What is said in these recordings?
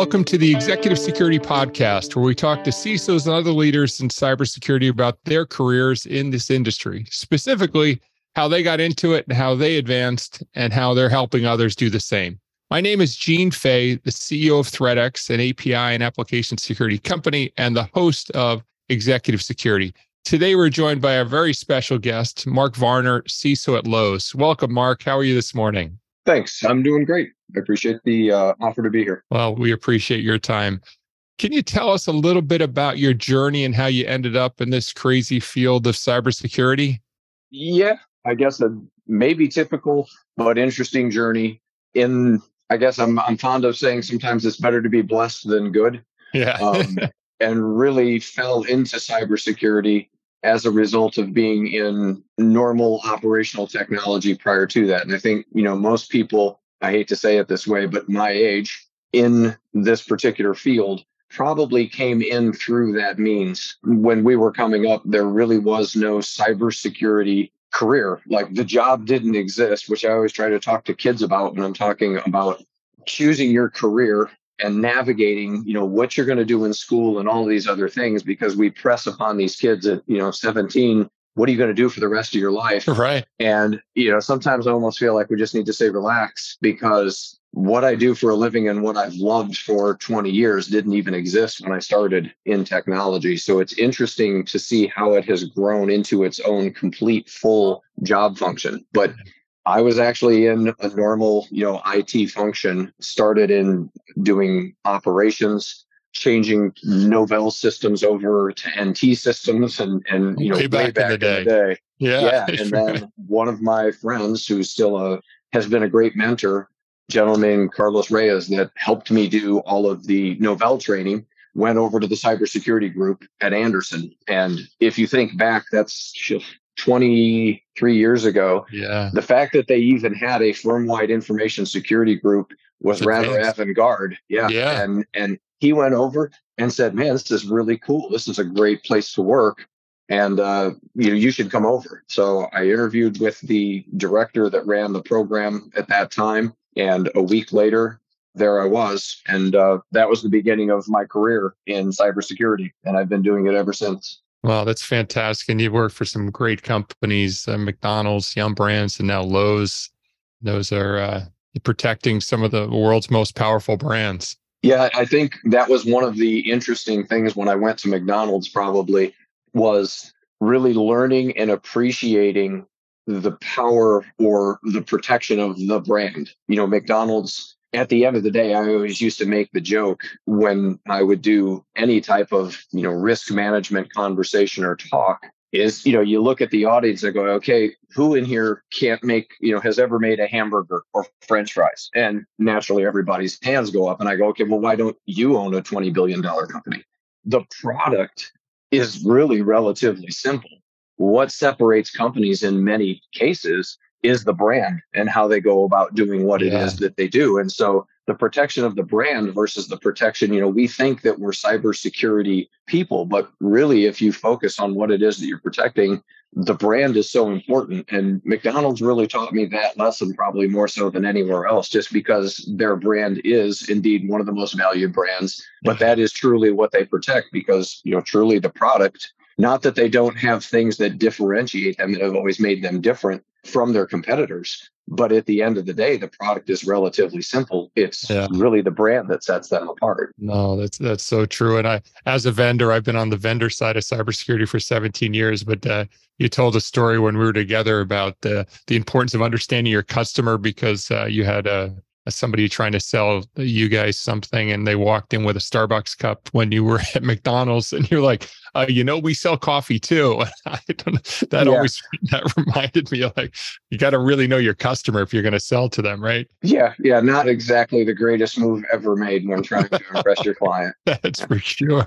welcome to the Executive Security Podcast, where we talk to CISOs and other leaders in cybersecurity about their careers in this industry, specifically how they got into it and how they advanced and how they're helping others do the same. My name is Gene Fay, the CEO of ThreatX, an API and application security company, and the host of Executive Security. Today, we're joined by a very special guest, Marc Varner, CISO at Lowe's. Welcome, Mark. How are you this morning? Thanks. I'm doing great. I appreciate the uh, offer to be here. Well, we appreciate your time. Can you tell us a little bit about your journey and how you ended up in this crazy field of cybersecurity? Yeah, I guess a maybe typical but interesting journey. In I guess I'm I'm fond of saying sometimes it's better to be blessed than good. Yeah. um, and really fell into cybersecurity as a result of being in normal operational technology prior to that. And I think, you know, most people, I hate to say it this way, but my age in this particular field probably came in through that means. When we were coming up, there really was no cybersecurity career. Like the job didn't exist, which I always try to talk to kids about when I'm talking about choosing your career and navigating you know what you're going to do in school and all these other things because we press upon these kids at you know 17 what are you going to do for the rest of your life? Right. And you know sometimes i almost feel like we just need to say relax because what i do for a living and what i've loved for 20 years didn't even exist when i started in technology. So it's interesting to see how it has grown into its own complete full job function. But I was actually in a normal, you know, IT function, started in doing operations, changing Novell systems over to NT systems and and you know way back, way back in, the in, the day. Yeah. Yeah. And then one of my friends who's still a has been a great mentor, gentleman Carlos Reyes, that helped me do all of the Novell training, went over to the cybersecurity group at Andersen. And if you think back, that's 23 years ago. Yeah. The fact that they even had a firm wide information security group was rather avant garde. Yeah. Yeah. And and he went over and said, Man, this is really cool. This is a great place to work. And uh, you know, you should come over. So I interviewed with the director that ran the program at that time. And a week later, there I was. And uh, that was the beginning of my career in cybersecurity. And I've been doing it ever since. Well, that's fantastic. And you work for some great companies, uh, McDonald's, Yum Brands, and now Lowe's. Those are uh, protecting some of the world's most powerful brands. Yeah, I think that was one of the interesting things when I went to McDonald's, probably was really learning and appreciating the power or the protection of the brand. You know, McDonald's at the end of the day, I always used to make the joke when I would do any type of, you know, risk management conversation or talk is, you know, you look at the audience and go, okay, who in here can't make, you know, has ever made a hamburger or french fries? And naturally everybody's hands go up and I go, okay, well, why don't you own a $20 billion company? The product is really relatively simple. What separates companies in many cases is the brand and how they go about doing what yeah. it is that they do. And so the protection of the brand versus the protection, you know, we think that we're cybersecurity people, but really, if you focus on what it is that you're protecting, the brand is so important. And McDonald's really taught me that lesson probably more so than anywhere else, just because their brand is indeed one of the most valued brands. But that is truly what they protect because, you know, truly the product not that they don't have things that differentiate them that have always made them different from their competitors, but at the end of the day, the product is relatively simple. It's yeah. really the brand that sets them apart. No, that's that's so true. And I, as a vendor, I've been on the vendor side of cybersecurity for 17 years. But uh, you told a story when we were together about the the importance of understanding your customer because uh, you had a somebody trying to sell you guys something and they walked in with a Starbucks cup when you were at McDonald's and you're like, uh, you know, we sell coffee too. I don't, that yeah. always that reminded me of like you got to really know your customer if you're going to sell to them, right? Yeah, yeah, not exactly the greatest move ever made when trying to impress your client. That's for sure.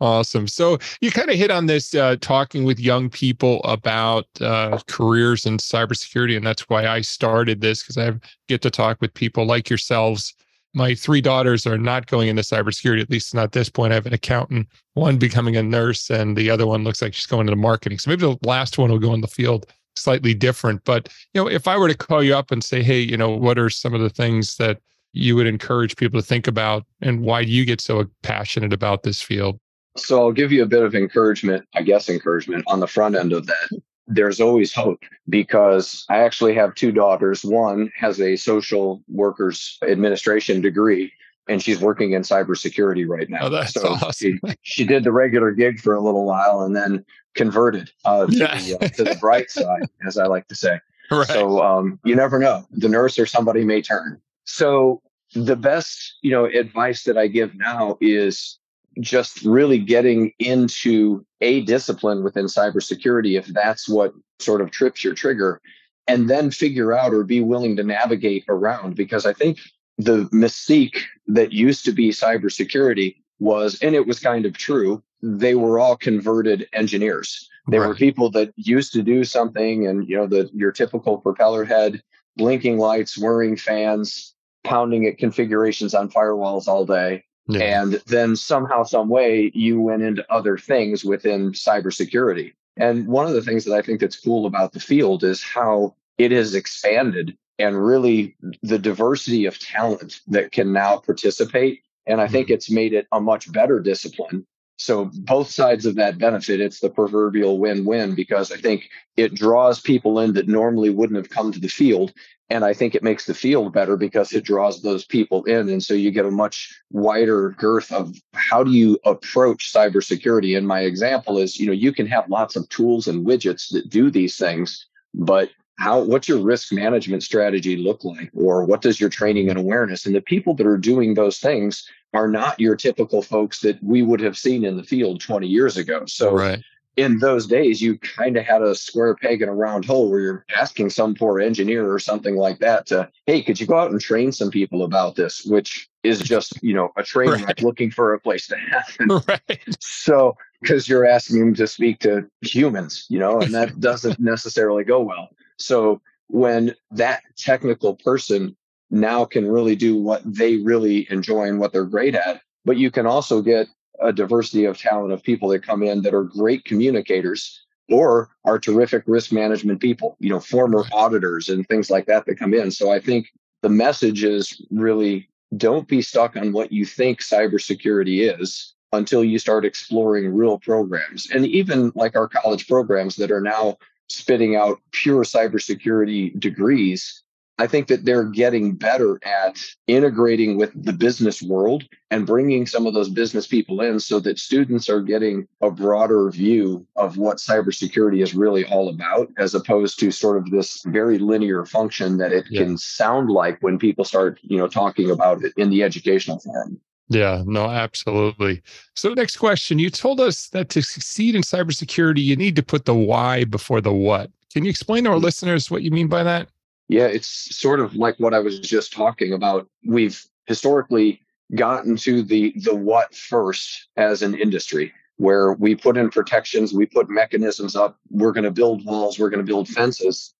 Awesome. So you kind of hit on this uh, talking with young people about uh, careers in cybersecurity, and that's why I started this because I get to talk with people like yourselves. My three daughters are not going into cybersecurity, at least not at this point. I have an accountant, one becoming a nurse, and the other one looks like she's going into marketing. So maybe the last one will go in the field slightly different. But you know, if I were to call you up and say, "Hey, you know, what are some of the things that you would encourage people to think about and why do you get so passionate about this field? So I'll give you a bit of encouragement, I guess encouragement on the front end of that. There's always hope because I actually have two daughters. One has a social workers administration degree and she's working in cybersecurity right now. Oh, that's so awesome. she, she did the regular gig for a little while and then converted uh, to, Yeah. the, uh, to the bright side, as I like to say. Right. So um, you never know. The nurse or somebody may turn. So the best, you know, advice that I give now is just really getting into a discipline within cybersecurity if that's what sort of trips your trigger and then figure out or be willing to navigate around. Because I think the mystique that used to be cybersecurity was and it was kind of true they were all converted engineers. They were people that used to do something and you know the your typical propeller head blinking lights whirring fans pounding at configurations on firewalls all day Yeah. and then somehow some way you went into other things within cybersecurity. And one of the things that i think that's cool about the field is how it has expanded and really the diversity of talent that can now participate. And i think mm-hmm. it's made it a much better discipline. So both sides of that benefit it's the proverbial win-win because i think it draws people in that normally wouldn't have come to the field and I think it makes the field better because it draws those people in. And so you get a much wider girth of how do you approach cybersecurity. And my example is, you know, you can have lots of tools and widgets that do these things, but how what's your risk management strategy look like? Or what does your training and awareness? And the people that are doing those things are not your typical folks that we would have seen in the field 20 years ago. So right. In those days, you kind of had a square peg in a round hole where you're asking some poor engineer or something like that to, hey, could you go out and train some people about this? Which is just, you know, a train Right. wreck looking for a place to happen. Right. so, because you're asking them to speak to humans, you know, and that doesn't necessarily go well. So, when that technical person now can really do what they really enjoy and what they're great at, but you can also get a diversity of talent of people that come in that are great communicators or are terrific risk management people, you know, former auditors and things like that that come in. So I think the message is really don't be stuck on what you think cybersecurity is until you start exploring real programs. And even like our college programs that are now spitting out pure cybersecurity degrees, I think that they're getting better at integrating with the business world and bringing some of those business people in so that students are getting a broader view of what cybersecurity is really all about, as opposed to sort of this very linear function that it Yeah. can sound like when people start, you know, talking about it in the educational forum. Yeah, no, absolutely. So, next question. You told us that to succeed in cybersecurity, you need to put the why before the what. Can you explain to our mm-hmm. listeners what you mean by that? Yeah, it's sort of like what I was just talking about. We've historically gotten to the the what first as an industry where we put in protections, we put mechanisms up, we're going to build walls, we're going to build fences.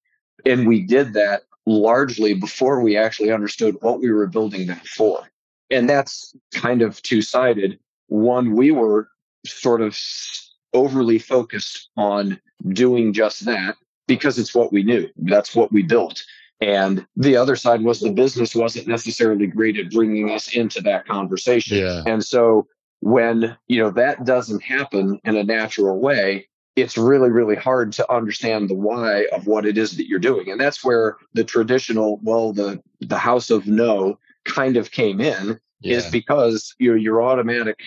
And we did that largely before we actually understood what we were building that for. And that's kind of two-sided. One, we were sort of overly focused on doing just that because it's what we knew. That's what we built. And the other side was the business wasn't necessarily great at bringing us into that conversation. Yeah. And so when, you know, that doesn't happen in a natural way, it's really, really hard to understand the why of what it is that you're doing. And that's where the traditional, well, the the house of no kind of came in is because your your automatic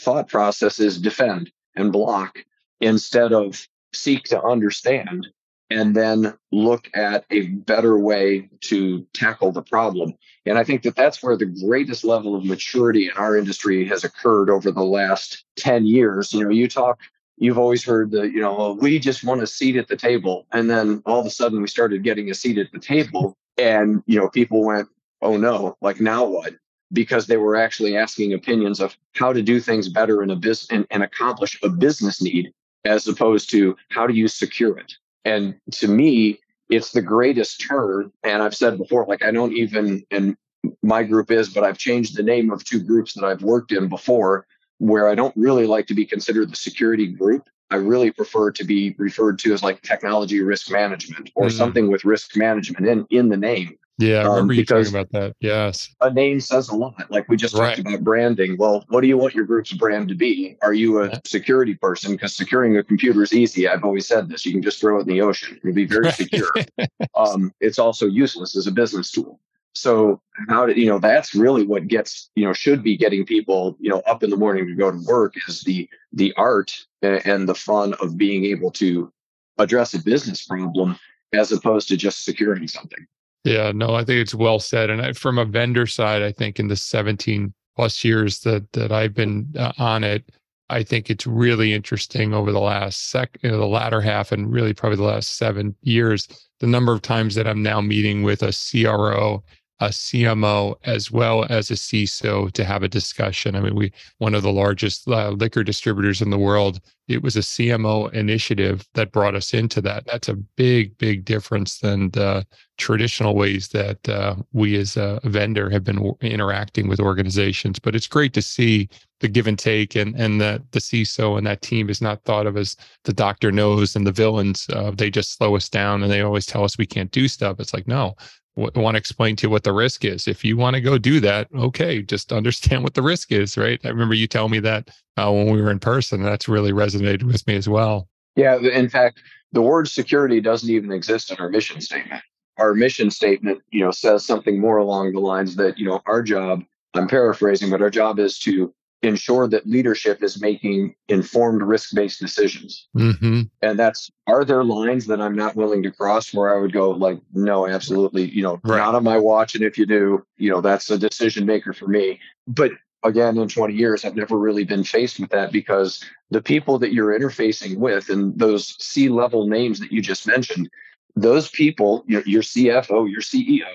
thought process is defend and block instead of seek to understand and then look at a better way to tackle the problem. And I think that that's where the greatest level of maturity in our industry has occurred over the last 10 years. You know, you talk, you've always heard the, you know, well, we just want a seat at the table. And then all of a sudden we started getting a seat at the table. And, you know, people went, oh no, like now what? Because they were actually asking opinions of how to do things better in a business and, and accomplish a business need as opposed to how do you secure it. And to me, it's the greatest turn. And I've said before, like I don't even, and my group is, but I've changed the name of two groups that I've worked in before where I don't really like to be considered the security group. I really prefer to be referred to as like technology risk management or Mhm. something with risk management in, in the name Yeah, I remember um, you talking about that. Yes. A name says a lot. Like we just right. talked about branding. Well, what do you want your group's brand to be? Are you a security person? Because securing a computer is easy. I've always said this. You can just throw it in the ocean. It'll be very secure. um, it's also useless as a business tool. So how do you know that's really what gets, you know, should be getting people, you know, up in the morning to go to work is the the art and the fun of being able to address a business problem as opposed to just securing something. Yeah, no, I think it's well said. And I, from a vendor side, I think in the 17 plus years that that I've been uh, on it, I think it's really interesting over the last sec, you know, the latter half, and really probably the last seven years, the number of times that I'm now meeting with a CRO a CMO as well as a CISO to have a discussion. I mean, we one of the largest uh, liquor distributors in the world. It was a CMO initiative that brought us into that. That's a big, big difference than the traditional ways that uh, we as a vendor have been interacting with organizations. But it's great to see the give and take, and and that the CISO and that team is not thought of as the doctor knows and the villains. Uh, they just slow us down, and they always tell us we can't do stuff. It's like no want to explain to you what the risk is. If you want to go do that, okay, just understand what the risk is, right? I remember you telling me that uh, when we were in person. That's really resonated with me as well. Yeah, in fact, the word security doesn't even exist in our mission statement. Our mission statement, you know, says something more along the lines that, you know, our job, I'm paraphrasing, but our job is to ensure that leadership is making informed risk-based decisions mm-hmm. and that's are there lines that i'm not willing to cross where i would go like no absolutely you know right. not on my watch and if you do you know that's a decision maker for me but again in 20 years i've never really been faced with that because the people that you're interfacing with and those c level names that you just mentioned those people your, your cfo your ceo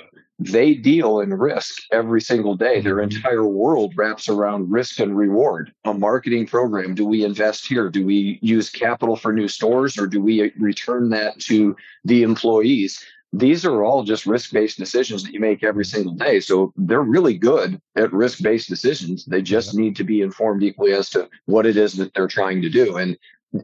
they deal in risk every single day. Their mm-hmm. entire world wraps around risk and reward. A marketing program do we invest here? Do we use capital for new stores or do we return that to the employees? These are all just risk based decisions that you make every single day. So they're really good at risk based decisions. They just need to be informed equally as to what it is that they're trying to do. And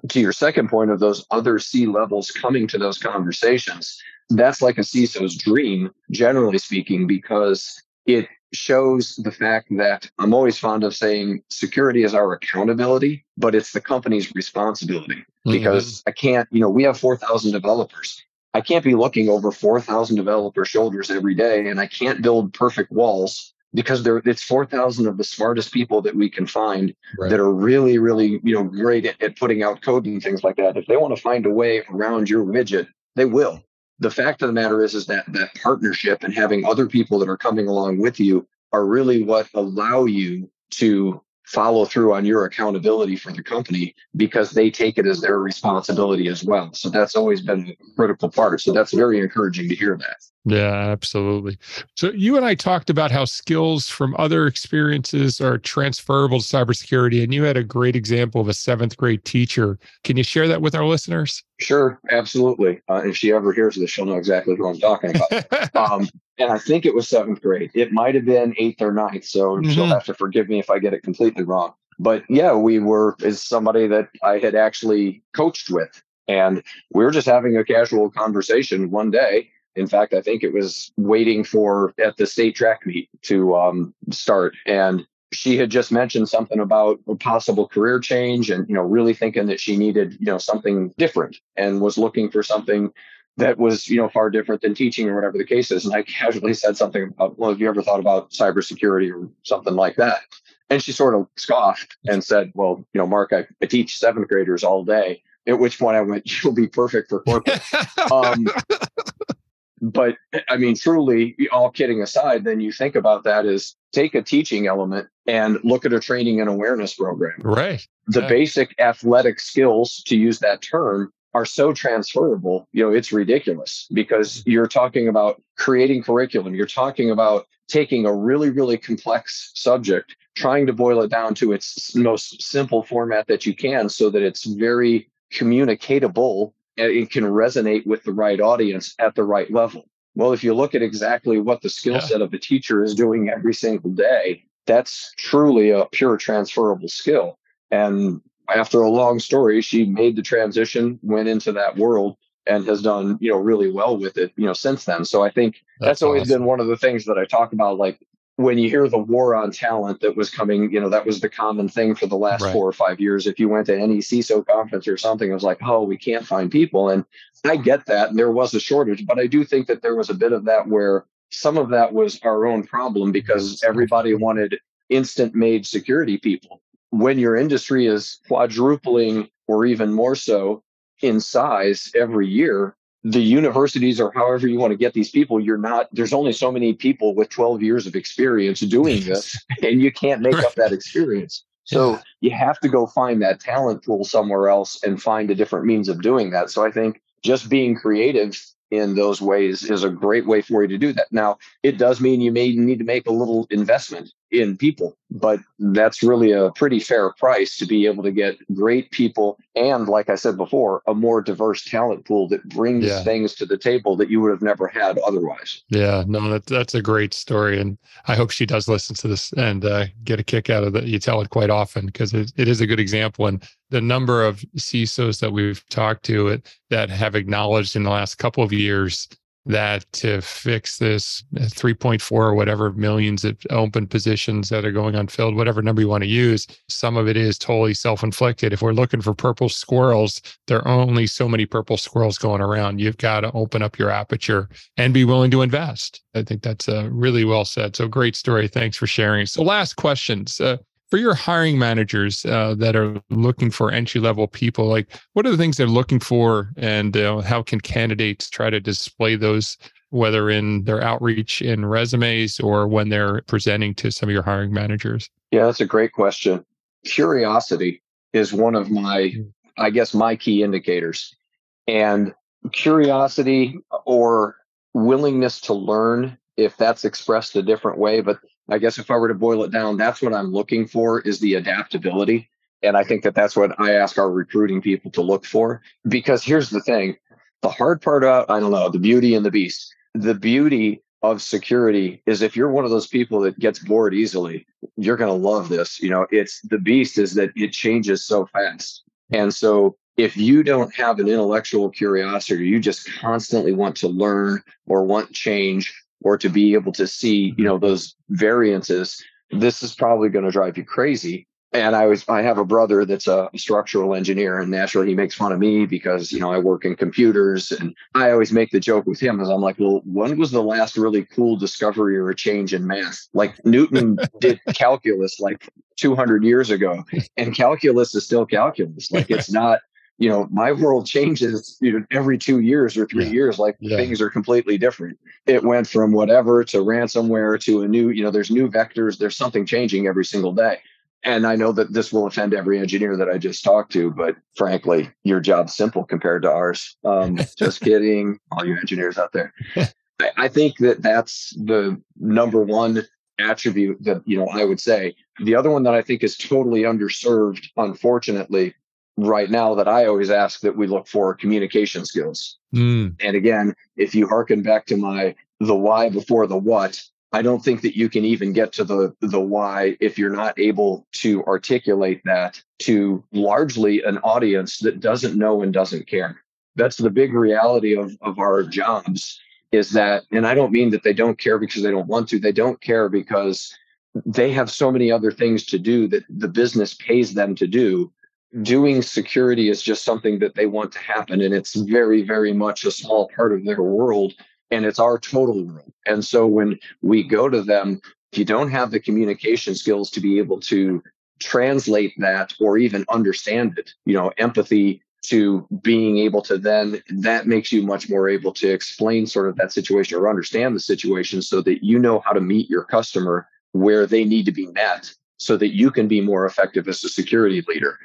to your second point of those other C levels coming to those conversations, that's like a CISO's dream, generally speaking, because it shows the fact that I'm always fond of saying security is our accountability, but it's the company's responsibility mm-hmm. because I can't, you know, we have 4,000 developers. I can't be looking over 4,000 developer shoulders every day, and I can't build perfect walls because there it's 4,000 of the smartest people that we can find right. that are really, really, you know, great at, at putting out code and things like that. If they want to find a way around your widget, they will the fact of the matter is is that that partnership and having other people that are coming along with you are really what allow you to follow through on your accountability for the company because they take it as their responsibility as well. So that's always been a critical part. So that's very encouraging to hear that. Yeah, absolutely. So you and I talked about how skills from other experiences are transferable to cybersecurity, and you had a great example of a seventh grade teacher. Can you share that with our listeners? Sure, absolutely. Uh, if she ever hears this, she'll know exactly who I'm talking about. um, and I think it was seventh grade. It might have been eighth or ninth, so mm-hmm. she'll have to forgive me if I get it completely wrong. But yeah, we were is somebody that I had actually coached with, and we were just having a casual conversation one day in fact, I think it was waiting for at the state track meet to um, start. And she had just mentioned something about a possible career change and, you know, really thinking that she needed, you know, something different and was looking for something that was, you know, far different than teaching or whatever the case is. And I casually said something about, well, have you ever thought about cybersecurity or something like that? And she sort of scoffed and said, well, you know, Marc, I, I teach seventh graders all day. At which point I went, you'll be perfect for corporate. um, but I mean, truly, all kidding aside, then you think about that is take a teaching element and look at a training and awareness program. Right. The yeah. basic athletic skills, to use that term, are so transferable. You know, it's ridiculous because mm-hmm. you're talking about creating curriculum. You're talking about taking a really, really complex subject, trying to boil it down to its most simple format that you can so that it's very communicatable and it can resonate with the right audience at the right level. Well, if you look at exactly what the skill yeah. set of a teacher is doing every single day, that's truly a pure transferable skill. And after a long story, she made the transition, went into that world, and has done you know really well with it you know since then. So i think that's, That's always awesome. been one of the things that i talk about like when you hear the war on talent that was coming you know that was the common thing for the last Right. four or five years. If you went to any ciso conference or something it was like oh we can't find people. And i get that and there was a shortage but i do think that there was a bit of that where some of that was our own problem because everybody wanted instant made security people when your industry is quadrupling or even more so in size every year the universities or however you want to get these people you're not there's only so many people with 12 years of experience doing this and you can't make up that experience. So Yeah. you have to go find that talent pool somewhere else and find a different means of doing that. So i think just being creative in those ways is a great way for you to do that. Now it does mean you may need to make a little investment in people but that's really a pretty fair price to be able to get great people and like i said before a more diverse talent pool that brings Yeah. things to the table that you would have never had otherwise Yeah, no, that, that's a great story. And I hope she does listen to this and uh, get a kick out of it. You tell it quite often because it, it is a good example. And the number of CISOs that we've talked to it, that have acknowledged in the last couple of years that to fix this uh, 3.4 or whatever millions of open positions that are going unfilled, whatever number you want to use, some of it is totally self inflicted. If we're looking for purple squirrels, there are only so many purple squirrels going around. You've got to open up your aperture and be willing to invest. I think that's uh, really well said. So great story. Thanks for sharing. So last questions. Uh, for your hiring managers uh, that are looking for entry level people, like what are the things they're looking for, and uh, how can candidates try to display those, whether in their outreach in resumes or when they're presenting to some of your hiring managers? yeah that's a great question. Curiosity is one of my i guess my key indicators. And curiosity or willingness to learn if that's expressed a different way but i guess if i were to boil it down that's what i'm looking for is the adaptability. And i think that that's what i ask our recruiting people to look for. Because here's the thing the hard part out i don't know the beauty and the beast. The beauty of security is if you're one of those people that gets bored easily you're going to love this you know? It's the beast is that it changes so fast. And so if you don't have an intellectual curiosity, you just constantly want to learn or want change or to be able to see, you know, those variances, this is probably going to drive you crazy. And I was, I have a brother that's a structural engineer, and naturally he makes fun of me because you know I work in computers, and I always make the joke with him as I'm like, well, when was the last really cool discovery or a change in math? Like Newton did calculus like 200 years ago, and calculus is still calculus. Like it's not you know, my world changes you know, every two years or three Yeah. years. Like Yeah. things are completely different. It went from whatever to ransomware to a new, you know, there's new vectors. There's something changing every single day. And I know that this will offend every engineer that I just talked to, but frankly, your job's simple compared to ours. Um, just kidding, all you engineers out there. I, I think that that's the number one attribute that you know I would say. The other one that I think is totally underserved, unfortunately, right now that I always ask that we look for communication skills. Mm, And again, if you hearken back to my the why before the what, I don't think that you can even get to the the why if you're not able to articulate that to largely an audience that doesn't know and doesn't care. That's the big reality of of our jobs is that and I don't mean that they don't care because they don't want to. They don't care because they have so many other things to do that the business pays them to do doing security is just something that they want to happen and it's very very much a small part of their world and it's our total world. And so when we go to them if you don't have the communication skills to be able to translate that or even understand it. You know empathy to being able to then that makes you much more able to explain sort of that situation or understand the situation so that you know how to meet your customer where they need to be met so that you can be more effective as a security leader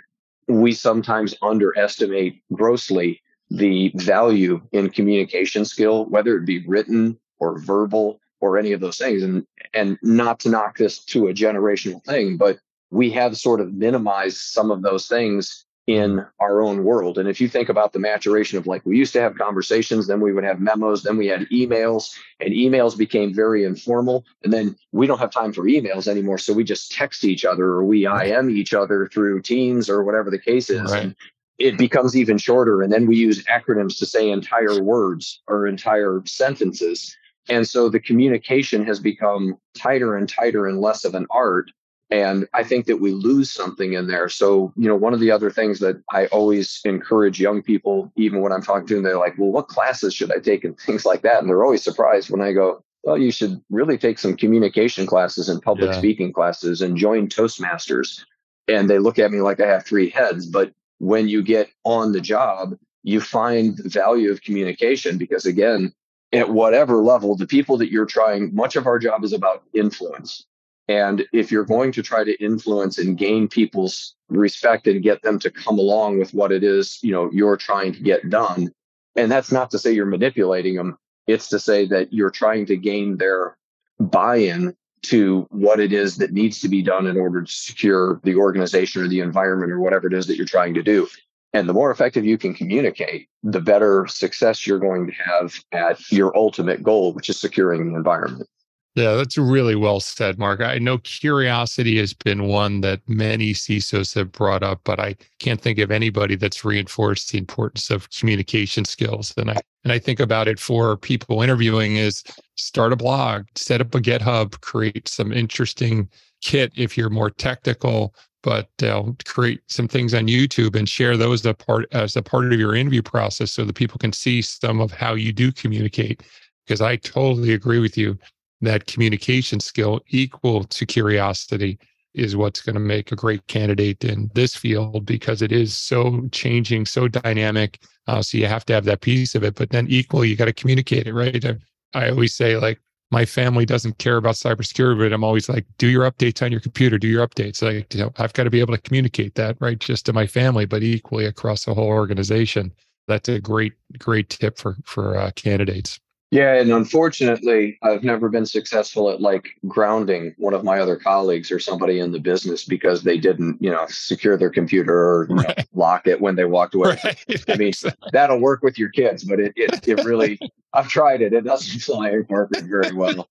we sometimes underestimate grossly the value in communication skill, whether it be written or verbal or any of those things. And and not to knock this to a generational thing, but we have sort of minimized some of those things in our own world. And if you think about the maturation of like we used to have conversations, then we would have memos, then we had emails, and emails became very informal. And then we don't have time for emails anymore. So we just text each other or we IM each other through Teams or whatever the case is. Right. And it becomes even shorter. And then we use acronyms to say entire words or entire sentences. And so the communication has become tighter and tighter and less of an art. And I think that we lose something in there. So, you know, one of the other things that I always encourage young people, even when I'm talking to them, they're like, well, what classes should I take and things like that? And they're always surprised when I go, well, you should really take some communication classes and public yeah. speaking classes and join Toastmasters. And they look at me like I have three heads. But when you get on the job, you find the value of communication because, again, at whatever level, the people that you're trying, much of our job is about influence. And if you're going to try to influence and gain people's respect and get them to come along with what it is, you know, you're trying to get done, and that's not to say you're manipulating them, it's to say that you're trying to gain their buy-in to what it is that needs to be done in order to secure the organization or the environment or whatever it is that you're trying to do. And the more effective you can communicate, the better success you're going to have at your ultimate goal, which is securing the environment. Yeah, that's really well said, Marc. I know curiosity has been one that many CISOs have brought up, but I can't think of anybody that's reinforced the importance of communication skills. And I and I think about it for people interviewing is start a blog, set up a GitHub, create some interesting kit if you're more technical, but uh, create some things on YouTube and share those as a part as a part of your interview process so that people can see some of how you do communicate. Because I totally agree with you that communication skill equal to curiosity is what's going to make a great candidate in this field because it is so changing, so dynamic. Uh, so you have to have that piece of it, but then equally, you got to communicate it, right? I, I always say, like, my family doesn't care about cybersecurity, but I'm always like, do your updates on your computer, do your updates. Like, you know, I've got to be able to communicate that, right? Just to my family, but equally across the whole organization. That's a great, great tip for for uh, candidates. Yeah, and unfortunately, I've never been successful at like grounding one of my other colleagues or somebody in the business because they didn't, you know, secure their computer or right. know, lock it when they walked away. Right. I mean, that'll work with your kids, but it, it it really I've tried it. It doesn't fly work very well.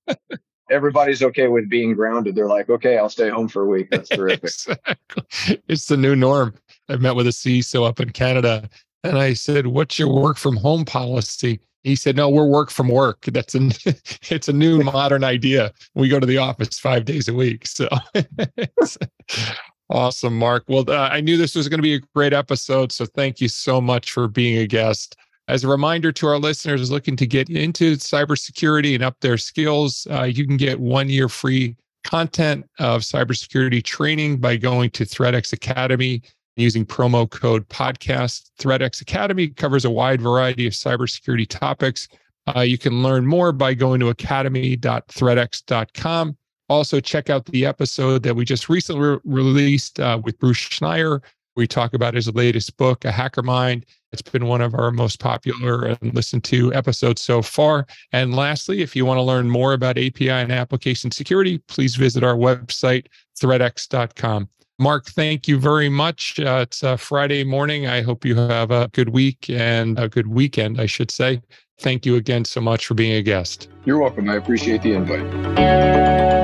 Everybody's okay with being grounded. They're like, okay, I'll stay home for a week. That's terrific. exactly. It's the new norm. I met with a CISO up in Canada and I said, What's your work from home policy? He said, "No, we're work from work. That's a it's a new modern idea. We go to the office five days a week." So awesome, Marc. Well, uh, I knew this was going to be a great episode, so thank you so much for being a guest. As a reminder to our listeners looking to get into cybersecurity and up their skills, uh, you can get one year free content of cybersecurity training by going to ThreatX Academy using promo code podcast. ThreatX Academy covers a wide variety of cybersecurity topics. Uh, you can learn more by going to academy.threatx.com. Also, check out the episode that we just recently re- released uh, with Bruce Schneier. We talk about his latest book, A Hacker Mind. It's been one of our most popular and listened to episodes so far. And lastly, if you want to learn more about API and application security, please visit our website, threatx.com. Marc, thank you very much. Uh, it's Friday morning. I hope you have a good week and a good weekend, I should say. Thank you again so much for being a guest. You're welcome. I appreciate the invite.